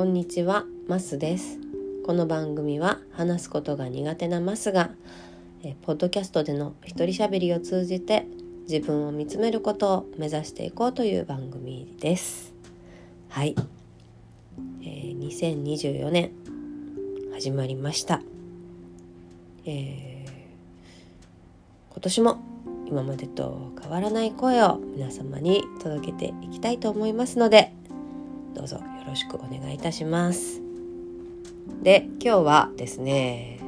こんにちは、マスです。この番組は話すことが苦手なマスが、えポッドキャストでの一人喋りを通じて自分を見つめることを目指していこうという番組です。はい、えー2024年始まりました。えー今年も今までと変わらない声を皆様に届けていきたいと思いますのでろしくお願いいたします。で今日はですね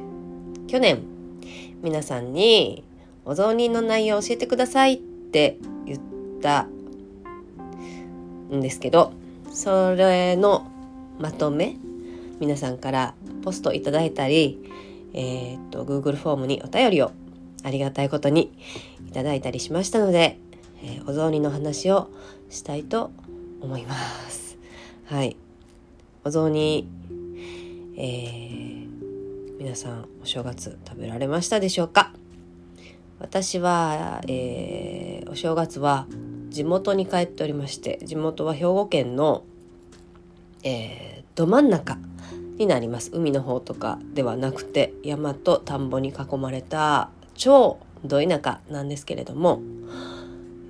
去年皆さんにお雑煮の内容を教えてくださいって言ったんですけどそれのまとめ皆さんからポストいただいたり、えーっと Google フォームにお便りをありがたいことにいただいたりしましたので、えーお雑煮の話をしたいと思います。はい。お雑煮、えー皆さんお正月食べられましたでしょうか？私は、えーお正月は地元に帰っておりまして地元は兵庫県の、えーど真ん中になります。海の方とかではなくて山と田んぼに囲まれた超ど田舎なんですけれども、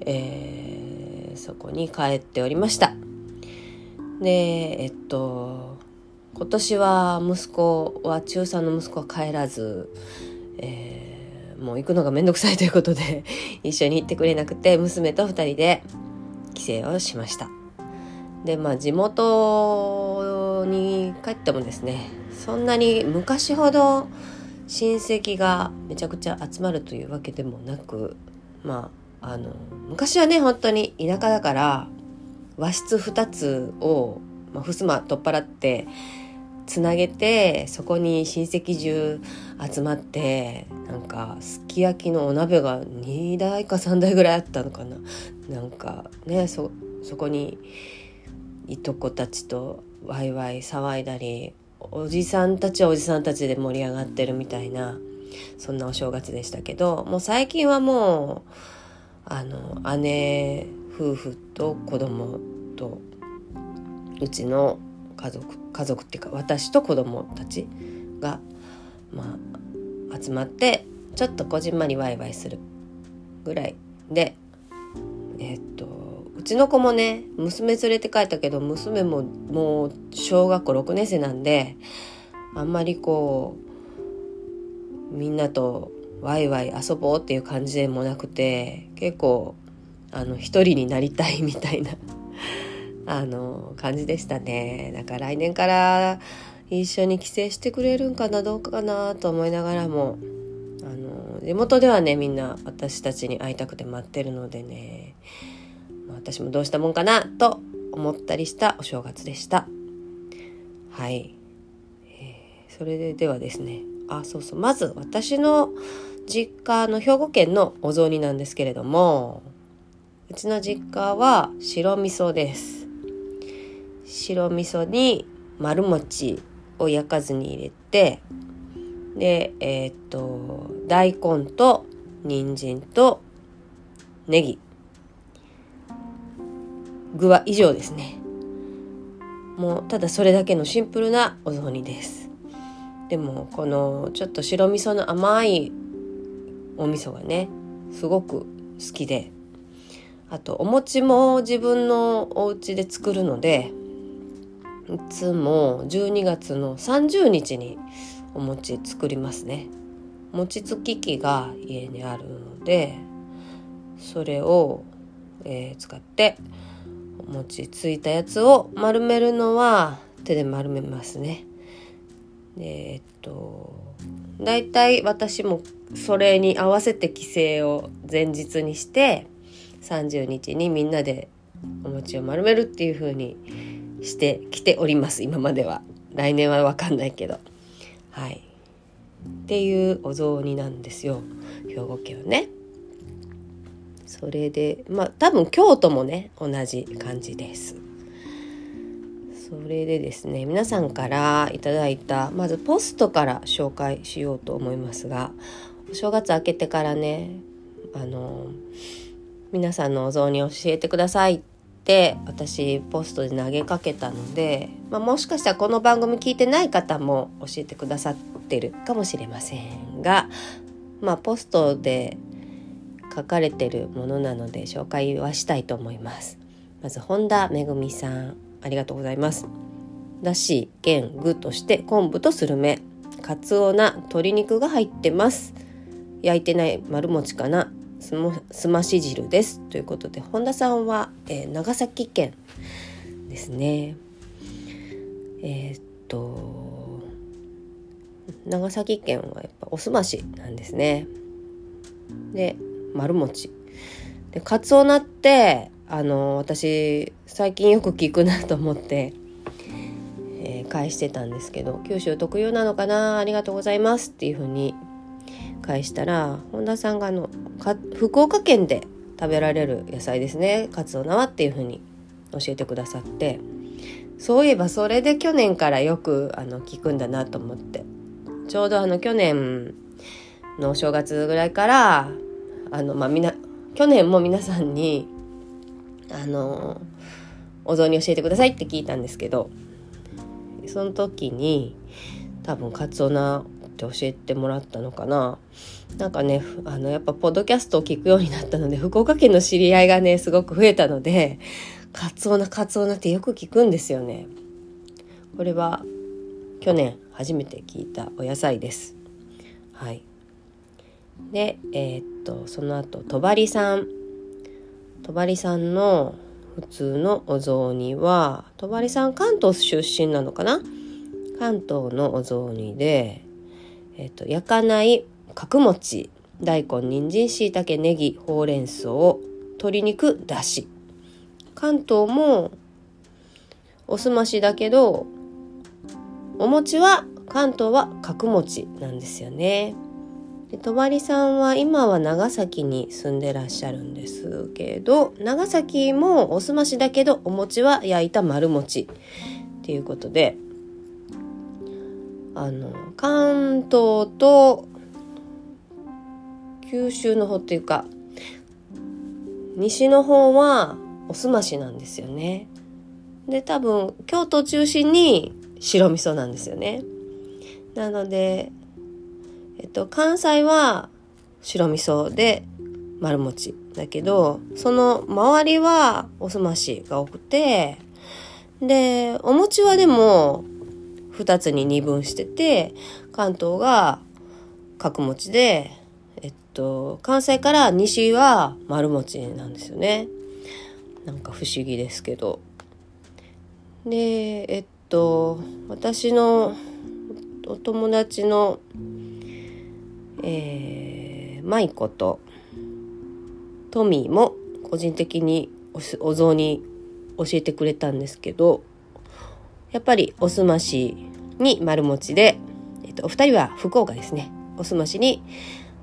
えーそこに帰っておりました。でえっと今年は息子は中3の息子は帰らず、えーもう行くのがめんどくさいということで 一緒に行ってくれなくて娘と2人で帰省をしました。でまあ地元に帰ってもですねそんなに昔ほど親戚がめちゃくちゃ集まるというわけでもなくまああの昔はね本当に田舎だから和室2つを、まあ、襖取っ払ってつなげてそこに親戚中集まってなんかすき焼きのお鍋が2台か3台ぐらいあったのかな。なんかねそそこにいとこたちとワイワイ騒いだりおじさんたちはおじさんたちで盛り上がってるみたいなそんなお正月でしたけどもう最近はもうあの姉夫婦と子供とうちの家族家族っていうか私と子供たちが、まあ、集まってちょっとこじんまりワイワイするぐらいでえっとうちの子もね娘連れて帰ったけど娘ももう小学校6年生なんであんまりこうみんなとワイワイ遊ぼうっていう感じでもなくて結構あの一人になりたいみたいな あの感じでしたね。だから来年から一緒に帰省してくれるんかなどうかなと思いながらもあの地元ではねみんな私たちに会いたくて待ってるのでね、私もどうしたもんかなと思ったりしたお正月でした。はい、えーそれでではですねあそうそうまず私の実家の兵庫県のお雑煮なんですけれどもうちの実家は白味噌です。白味噌に丸餅を焼かずに入れてでえーっと大根と人参とネギ。具は以上ですね。もうただそれだけのシンプルなお雑煮です。でもこのちょっと白味噌の甘いお味噌がねすごく好きで。あとお餅も自分のお家で作るのでいつも12月の30日にお餅作りますね。餅つき機が家にあるのでそれを、えー使ってお餅ついたやつを丸めるのは手で丸めますね。でえっとだいたい私もそれに合わせて帰省を前日にして30日にみんなでお餅を丸めるっていう風にしてきております。今までは。来年は分かんないけど。はい。っていうお雑煮なんですよ。兵庫県はね。それでまあ多分京都もね同じ感じです。それでですね皆さんからいただいたまずポストから紹介しようと思いますがお正月明けてからねあの皆さんのお雑煮教えてくださいって私ポストで投げかけたので、まあ、もしかしたらこの番組聞いてない方も教えてくださってるかもしれませんが、まあ、ポストで書かれてるものなので紹介はしたいと思います。まず本田めぐみさんありがとうございます。だし、剣、具として昆布とスルメ、かつおな鶏肉が入ってます。焼いてない丸餅かなすまし汁です。ということで本田さんは、えー、長崎県ですね。えー、っと長崎県はやっぱおすましなんですね。で丸餅。でかつお菜ってあの私最近よく聞くなと思って、えー、返してたんですけど九州特有なのかなありがとうございますっていうふうに返したら本田さんがあの福岡県で食べられる野菜ですね。カツオナワっていうふうに教えてくださって。そういえばそれで去年からよくあの聞くんだなと思って。ちょうどあの去年のお正月ぐらいからあのまあみな去年も皆さんにあのお雑煮教えてくださいって聞いたんですけどその時に多分カツオナ教えてもらったのかな。なんかねあのやっぱポッドキャストを聞くようになったので福岡県の知り合いがねすごく増えたのでカツオナカツオナってよく聞くんですよね。これは去年初めて聞いたお野菜です。はい。でえー、っとその後とばりさん。とばりさんの普通のお雑煮はとばりさん関東出身なのかな？関東のお雑煮でえっ、と、焼かない角餅、大根、人参、椎茸、ネギ、ほうれん草、鶏肉、だし。関東もおすましだけど、お餅は関東は角餅なんですよね。でとばりさんは今は長崎に住んでらっしゃるんですけど長崎もおすましだけどお餅は焼いた丸餅っていうことであの関東と九州の方っていうか西の方はおすましなんですよね。で多分京都中心に白味噌なんですよね。なので、えっと、関西は白味噌で丸餅だけどその周りはおすましが多くてでお餅はでも2つに二分してて関東が角餅で、えっと、関西から西は丸餅なんですよね。なんか不思議ですけど。で、えっと、私のお友達の、えー、舞子とトミーも個人的にお雑煮教えてくれたんですけど、やっぱりおすましに丸餅で、えっと、お二人は福岡ですね。おすましに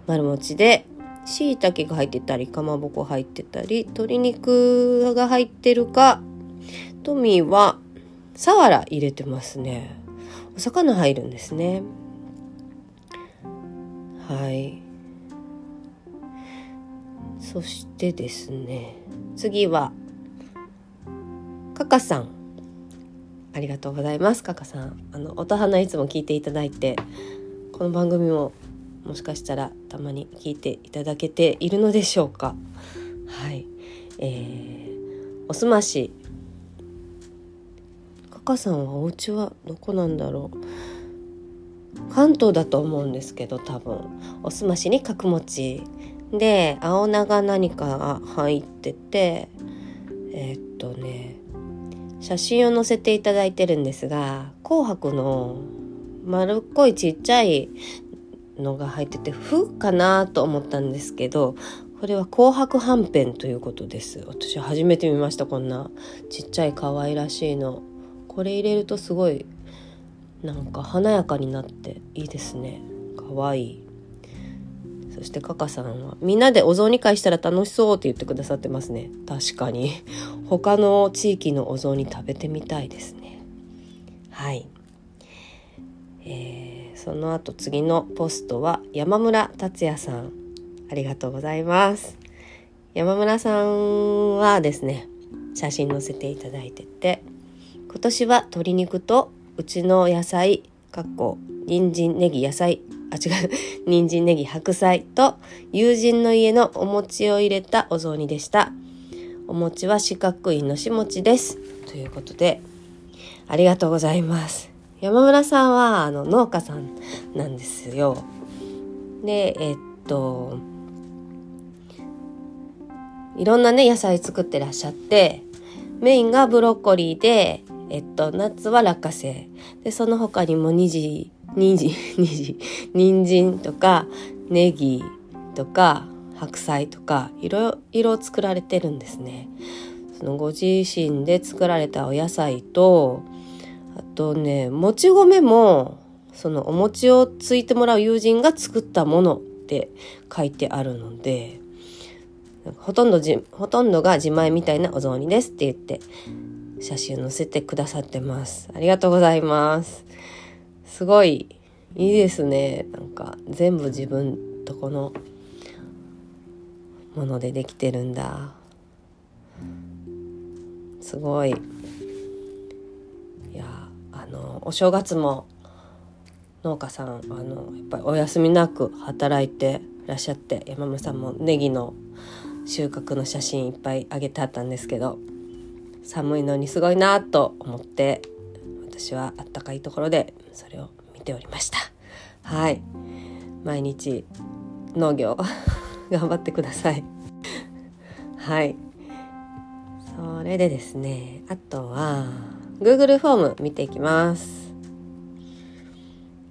丸餅で、椎茸が入ってたり、かまぼこ入ってたり、鶏肉が入ってるか、トミーはサワラ入れてますね。お魚入るんですね。はい。そしてですね、次は、カカさん。ありがとうございます。カカさんあの音花いつも聞いていただいてこの番組ももしかしたらたまに聞いていただけているのでしょうか。はい。えー、おすまし。カカさんはお家はどこなんだろう。関東だと思うんですけど多分。おすましに角餅で青菜が何かが入っててえー、っとね写真を載せていただいてるんですが紅白の丸っこいちっちゃいのが入ってて「ふ」かなと思ったんですけどこれは紅白はんぺんということです。私初めて見ましたこんなちっちゃい可愛らしいの。これ入れるとすごいなんか華やかになっていいですね。可愛い。そしてカカさんはみんなでお雑煮会したら楽しそうって言ってくださってますね。確かに。他の地域のお雑煮食べてみたいですね。はい、えー、その後次のポストは山村達也さん。ありがとうございます。山村さんはですね写真載せていただいてて今年は鶏肉とうちの野菜かっこ人参ネギ野菜あ違う。人参ネギ白菜と友人の家のお餅を入れたお雑煮でした。お餅は四角いのし餅です。ということでありがとうございます。山村さんはあの農家さんなんですよ。でえっといろんなね野菜作ってらっしゃってメインがブロッコリーでえっと夏は落花生。でその他にもニジニジニジ人参とかネギとか白菜とかいろいろ作られてるんですね。そのご自身で作られたお野菜とあとねもち米もそのお餅をついてもらう友人が作ったものって書いてあるのでほとんどじほとんどが自前みたいなお雑煮ですって言って写真載せてくださってますありがとうございますすごいいいですね。なんか全部自分とこのものでできてるんだ。すごい。いやあのお正月も農家さんあのやっぱりお休みなく働いてらっしゃって山村さんもネギの収穫の写真いっぱいあげてあったんですけど寒いのにすごいなと思って私はあったかいところでそれを見ておりました。はい。毎日農業 頑張ってください。はい。それでですねあとは Google フォーム見ていきます。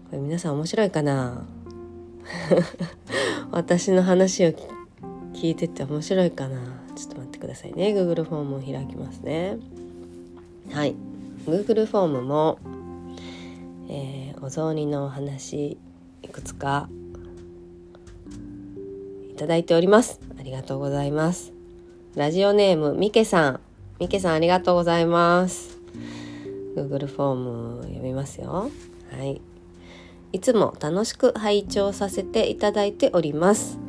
これ皆さん面白いかな？私の話を聞いてて面白いかな？ちょっと待ってくださいね。Google フォームを開きますね。はい。Google フォームも、えー、お雑煮のお話いくつかいただいております。ありがとうございます。ラジオネームみけさん。みけさんありがとうございます。Google フォーム読みますよ。はい。いつも楽しく拝聴させていただいております。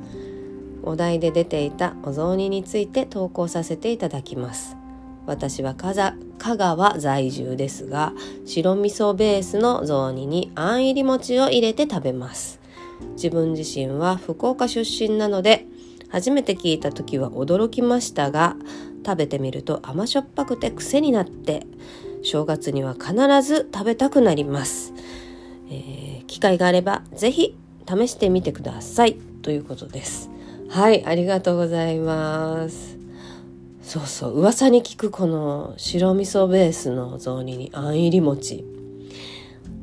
お題で出ていたお雑煮について投稿させていただきます。私は香川在住ですが白味噌ベースの雑煮にあん入り餅を入れて食べます。自分自身は福岡出身なので初めて聞いた時は驚きましたが食べてみると甘しょっぱくて癖になって正月には必ず食べたくなります、えー、機会があれば是非試してみてください。ということです。はいありがとうございます。そうそう噂に聞くこの白味噌ベースの雑煮にあん入り餅。い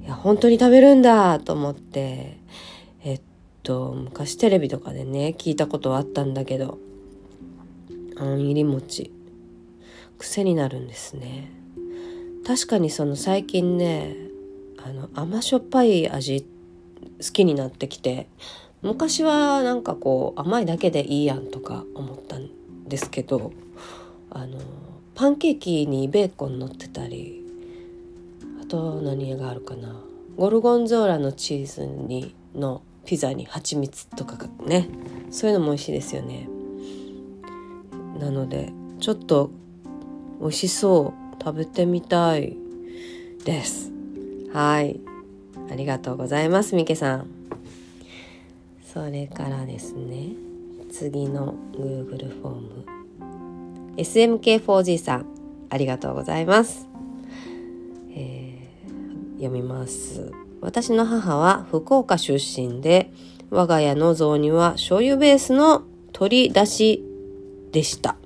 や本当に食べるんだと思ってえっと昔テレビとかでね聞いたことはあったんだけどあん入り餅。癖になるんですね。確かにその最近ねあの甘しょっぱい味好きになってきて昔はなんかこう甘いだけでいいやんとか思ったんですけどあのパンケーキにベーコン乗ってたりあと何があるかな。ゴルゴンゾーラのチーズにのピザに蜂蜜とかね。そういうのも美味しいですよね。なのでちょっと美味しそう。食べてみたいです。はい。ありがとうございますみけさん。それからですね。次の Google フォーム。SMK4G さんありがとうございます、えー、読みます。私の母は福岡出身で我が家の雑煮は醤油ベースの鶏だしでした。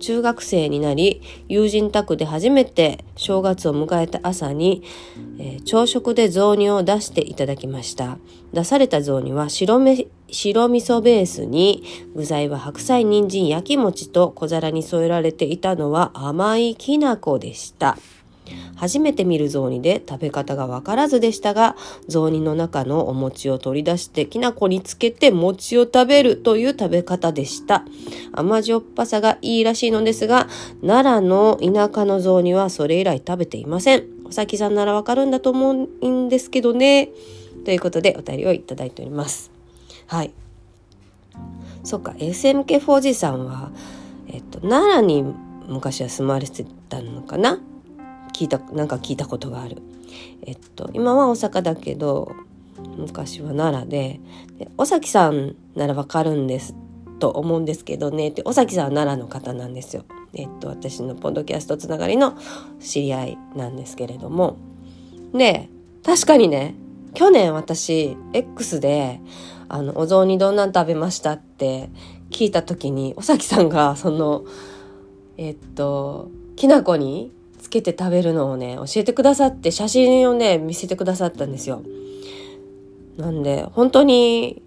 中学生になり友人宅で初めて正月を迎えた朝に、えー、朝食で雑煮を出していただきました。出された雑煮は白め白味噌ベースに具材は白菜人参焼き餅と小皿に添えられていたのは甘いきな粉でした。初めて見る雑煮で食べ方がわからずでしたが、雑煮の中のお餅を取り出してきな粉につけて餅を食べるという食べ方でした。甘じょっぱさがいいらしいのですが、奈良の田舎の雑煮はそれ以来食べていません。おさきさんならわかるんだと思うんですけどね。ということでお便りをいただいております。はい。そっか、SMK4G さんは、えっと、奈良に昔は住まれてたのかな？聞いたなんか聞いたことがある。えっと今は大阪だけど昔は奈良でで尾崎さんならわかるんですと思うんですけどね尾崎さんは奈良の方なんですよ。えっと私のポッドキャストつながりの知り合いなんですけれどもで確かにね去年私 X であのお雑煮どんなん食べましたって聞いた時に尾崎さんがそのえっときな粉につけて食べるのをね教えてくださって写真をね見せてくださったんですよ。なんで本当に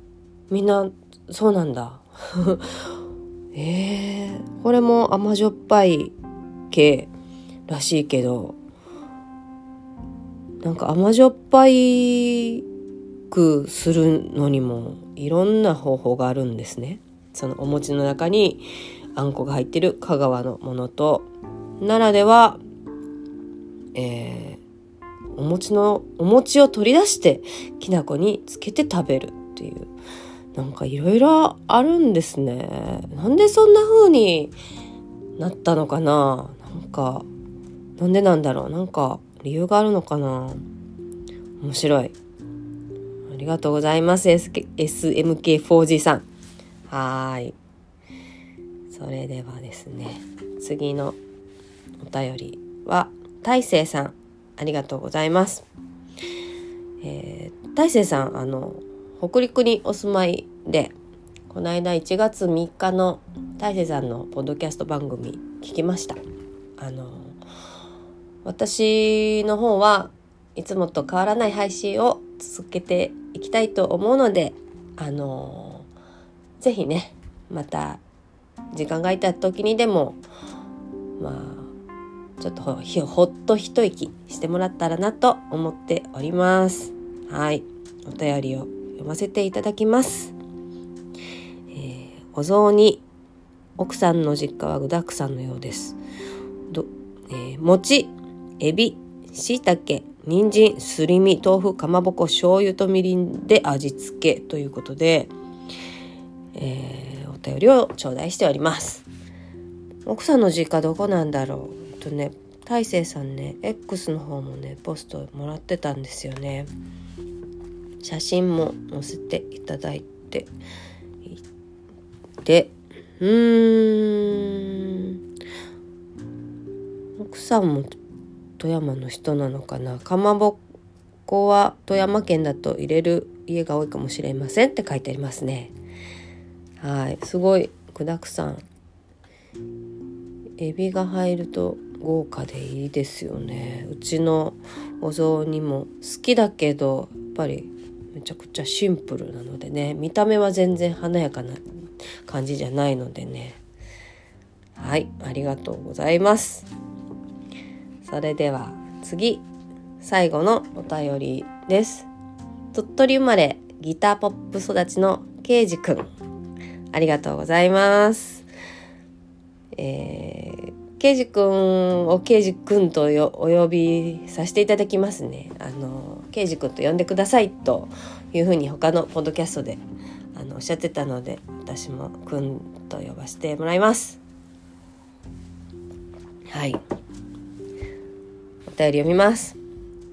みんなそうなんだ。えー、これも甘じょっぱい系らしいけどなんか甘じょっぱいくするのにもいろんな方法があるんですね。そのお餅の中にあんこが入ってる香川のものと奈良では、えー、お餅のお餅を取り出してきな粉につけて食べるっていうなんかいろいろあるんですね。なんでそんな風になったのかななんかなんでなんだろうなんか理由があるのかな面白い。ありがとうございます。skmk4g さん。はーい。それではですね、次のお便りは、大成さん。ありがとうございます。えー、大成さん、あの、北陸にお住まいで、この間1月3日の大成さんのポッドキャスト番組聞きました。あの、私の方はいつもと変わらない配信を続けていきたいと思うので、あのー、ぜひね、また時間が空いた時にでも、まあ、ちょっとほほっと一息してもらったらなと思っております。はい。お便りを読ませていただきます。えー、お雑煮。奥さんの実家は具沢山のようです。どえー、餅、エビ、椎茸、人参、すり身、豆腐、かまぼこ、醤油とみりんで味付けということで、えー、お便りを頂戴しております。奥さんの実家どこなんだろう？とね、大勢さんね、X の方もね、ポストもらってたんですよね。写真も載せていただいてで、うーん、奥さんも富山の人なのかな。かまぼこは富山県だと入れる家が多いかもしれませんって書いてありますね。はい。すごい具だくさん。エビが入ると豪華でいいですよね。うちのお雑煮も好きだけどやっぱりめちゃくちゃシンプルなのでね見た目は全然華やかな感じじゃないのでね。はいありがとうございます。それでは次最後のお便りです。鳥取生まれギターポップ育ちのケイジくんありがとうございます。えー、ケイジくんをケイジくんとお呼びさせていただきますねあのケイジくんと呼んでくださいというふうに他のポッドキャストであのおっしゃってたので私もくんと呼ばせてもらいますはいお便り読みます。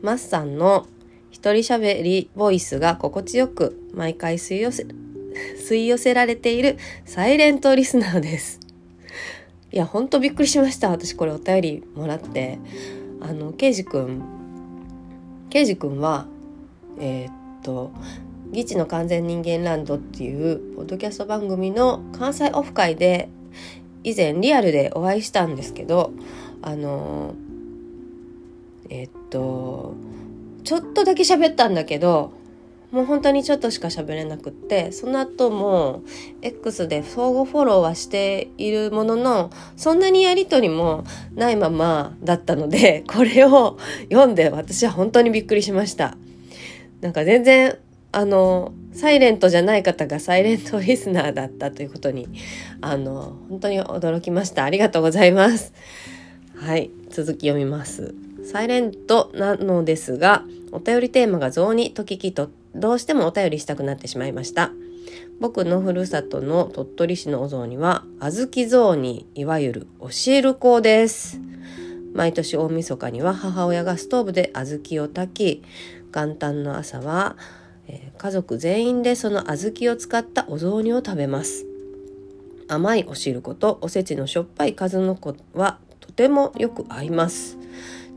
マスさんの一人喋りボイスが心地よく毎回吸い寄せ、吸い寄せられているサイレントリスナーです。いや、ほんとびっくりしました。私これお便りもらって。あの、ケイジくん、ケイジくんは、えー、っと、ギチの完全人間ランドっていうポッドキャスト番組の関西オフ会で以前リアルでお会いしたんですけど、あのえっとちょっとだけ喋ったんだけどもう本当にちょっとしか喋れなくってその後も X で相互フォローはしているもののそんなにやり取りもないままだったので これを読んで私は本当にびっくりしました。なんか全然あのサイレントじゃない方がサイレントリスナーだったということにあの本当に驚きました。ありがとうございます。はい続き読みます。サイレントなのですが、お便りテーマが雑煮と聞きと、どうしてもお便りしたくなってしまいました。僕のふるさとの鳥取市のお雑煮は小豆雑煮いわゆるおしるこです。毎年大晦日には母親がストーブで小豆を炊き元旦の朝は、家族全員でその小豆を使ったお雑煮を食べます。甘いおしることおせちのしょっぱい数の子はとてもよく合います。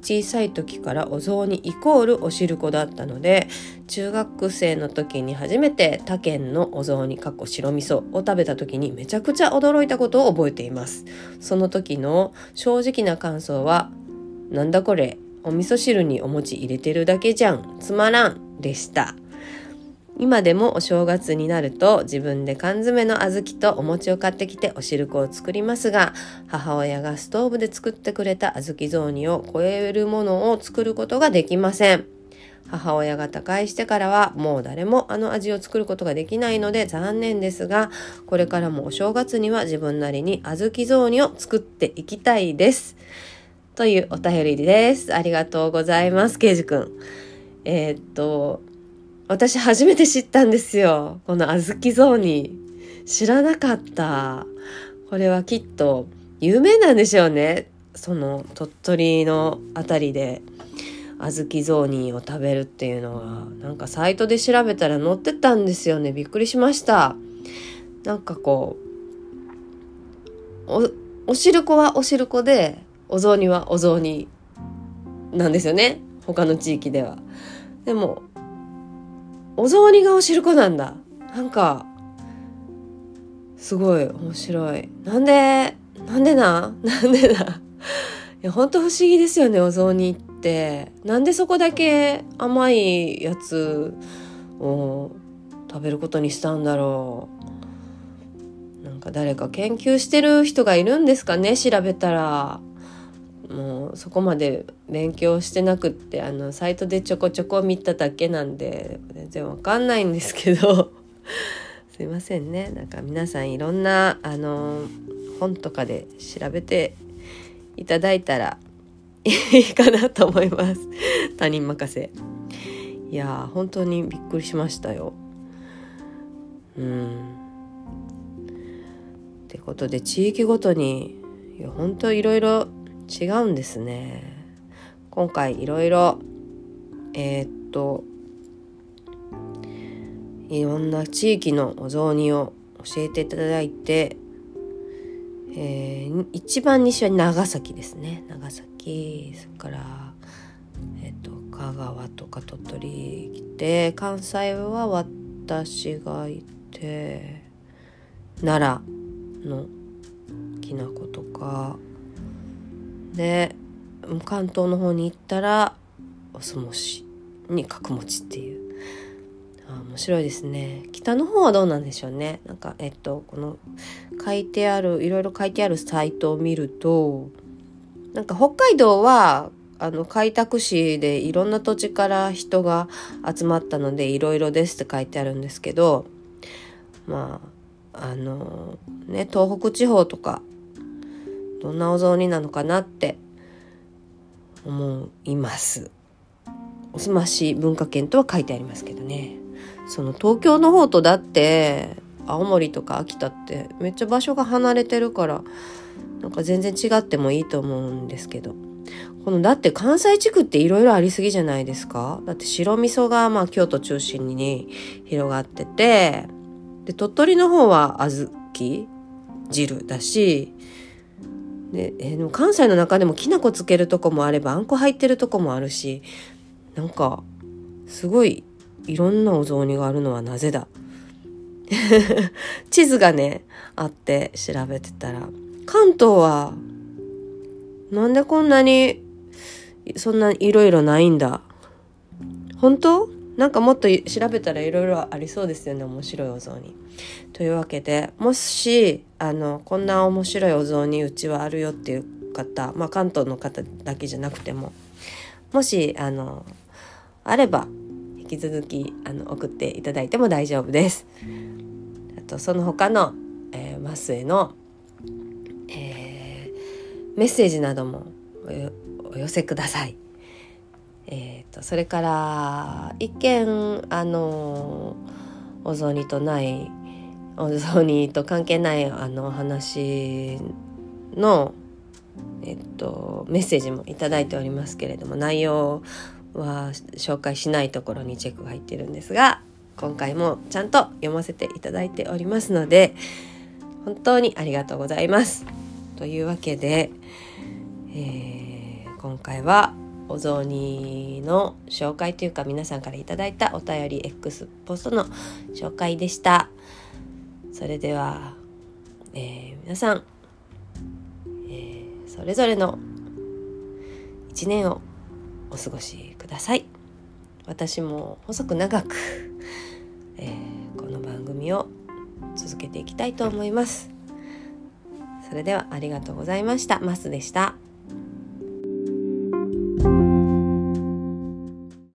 小さい時からお雑煮イコールお汁粉だったので中学生の時に初めて他県のお雑煮かっこ白味噌を食べた時にめちゃくちゃ驚いたことを覚えています。その時の正直な感想はなんだこれお味噌汁にお餅入れてるだけじゃんつまらんでした。今でもお正月になると自分で缶詰の小豆とお餅を買ってきてお汁粉を作りますが母親がストーブで作ってくれた小豆雑煮を超えるものを作ることができません。母親が他界してからはもう誰もあの味を作ることができないので残念ですがこれからもお正月には自分なりに小豆雑煮を作っていきたいです。というお便りです。ありがとうございますケイジくんえー、っと私初めて知ったんですよ。この小豆雑煮。知らなかった。これはきっと有名なんでしょうね。その鳥取のあたりで小豆雑煮を食べるっていうのはなんかサイトで調べたら載ってたんですよね。びっくりしました。なんかこう、お、おしるこはおしるこで、お雑煮はお雑煮なんですよね。他の地域では。でも、お雑煮がおしるこなんだ。なんかすごい面白い。なんでなんでな？なんでな？いやほんと不思議ですよねお雑煮って。なんでそこだけ甘いやつを食べることにしたんだろう。なんか誰か研究してる人がいるんですかね調べたら。もうそこまで勉強してなくってあのサイトでちょこちょこ見ただけなんで全然わかんないんですけど。すいませんね。なんか皆さんいろんなあの本とかで調べていただいたら いいかなと思います。他人任せ。いや本当にびっくりしましたよ。うん。ってことで地域ごとにいや本当いろいろ違うんですね。今回いろいろえー、っといろんな地域のお雑煮を教えていただいて、えー、一番西は長崎ですね。長崎それからえ、っと香川とか鳥取来て関西は私がいて奈良のきな粉とかで関東の方に行ったらおすもしに角餅っていう。面白いですね。北の方はどうなんでしょうね。なんかえっとこの書いてあるいろいろ書いてあるサイトを見るとなんか北海道はあの開拓市でいろんな土地から人が集まったのでいろいろですって書いてあるんですけどまああのね東北地方とかどんなお雑煮なのかなって思います。おすまし文化圏とは書いてありますけどね。その東京の方とだって青森とか秋田ってめっちゃ場所が離れてるからなんか全然違ってもいいと思うんですけど。このだって関西地区っていろいろありすぎじゃないですか。だって白味噌がまあ京都中心に広がっててで鳥取の方は小豆汁だしで,、えー、でも関西の中でもきな粉つけるとこもあればあんこ入ってるとこもあるしなんかすごいいろんなお雑煮があるのはなぜだ？地図がねあって調べてたら関東はなんでこんなにそんないろいろないんだ？本当？なんかもっと調べたらいろいろありそうですよね面白いお雑煮。というわけでもしあのこんな面白いお雑煮うちはあるよっていう方、まあ、関東の方だけじゃなくてももしあのあれば引き続きあの送っていただいても大丈夫です。あとその他の、えー、マスへの、えー、メッセージなどもお寄せください。えーと、それから一見あのお雑煮とないお雑煮と関係ないあの話の、えっと、メッセージも頂いておりますけれども内容は紹介しないところにチェックが入ってるんですが今回もちゃんと読ませていただいておりますので本当にありがとうございます。というわけで、えー、今回はお雑煮の紹介というか皆さんから頂いたお便り X ポストの紹介でした。それでは、えー、皆さん、えー、それぞれの一年をお過ごしください。私も細く長く、えー、この番組を続けていきたいと思います。それではありがとうございました。マスでした。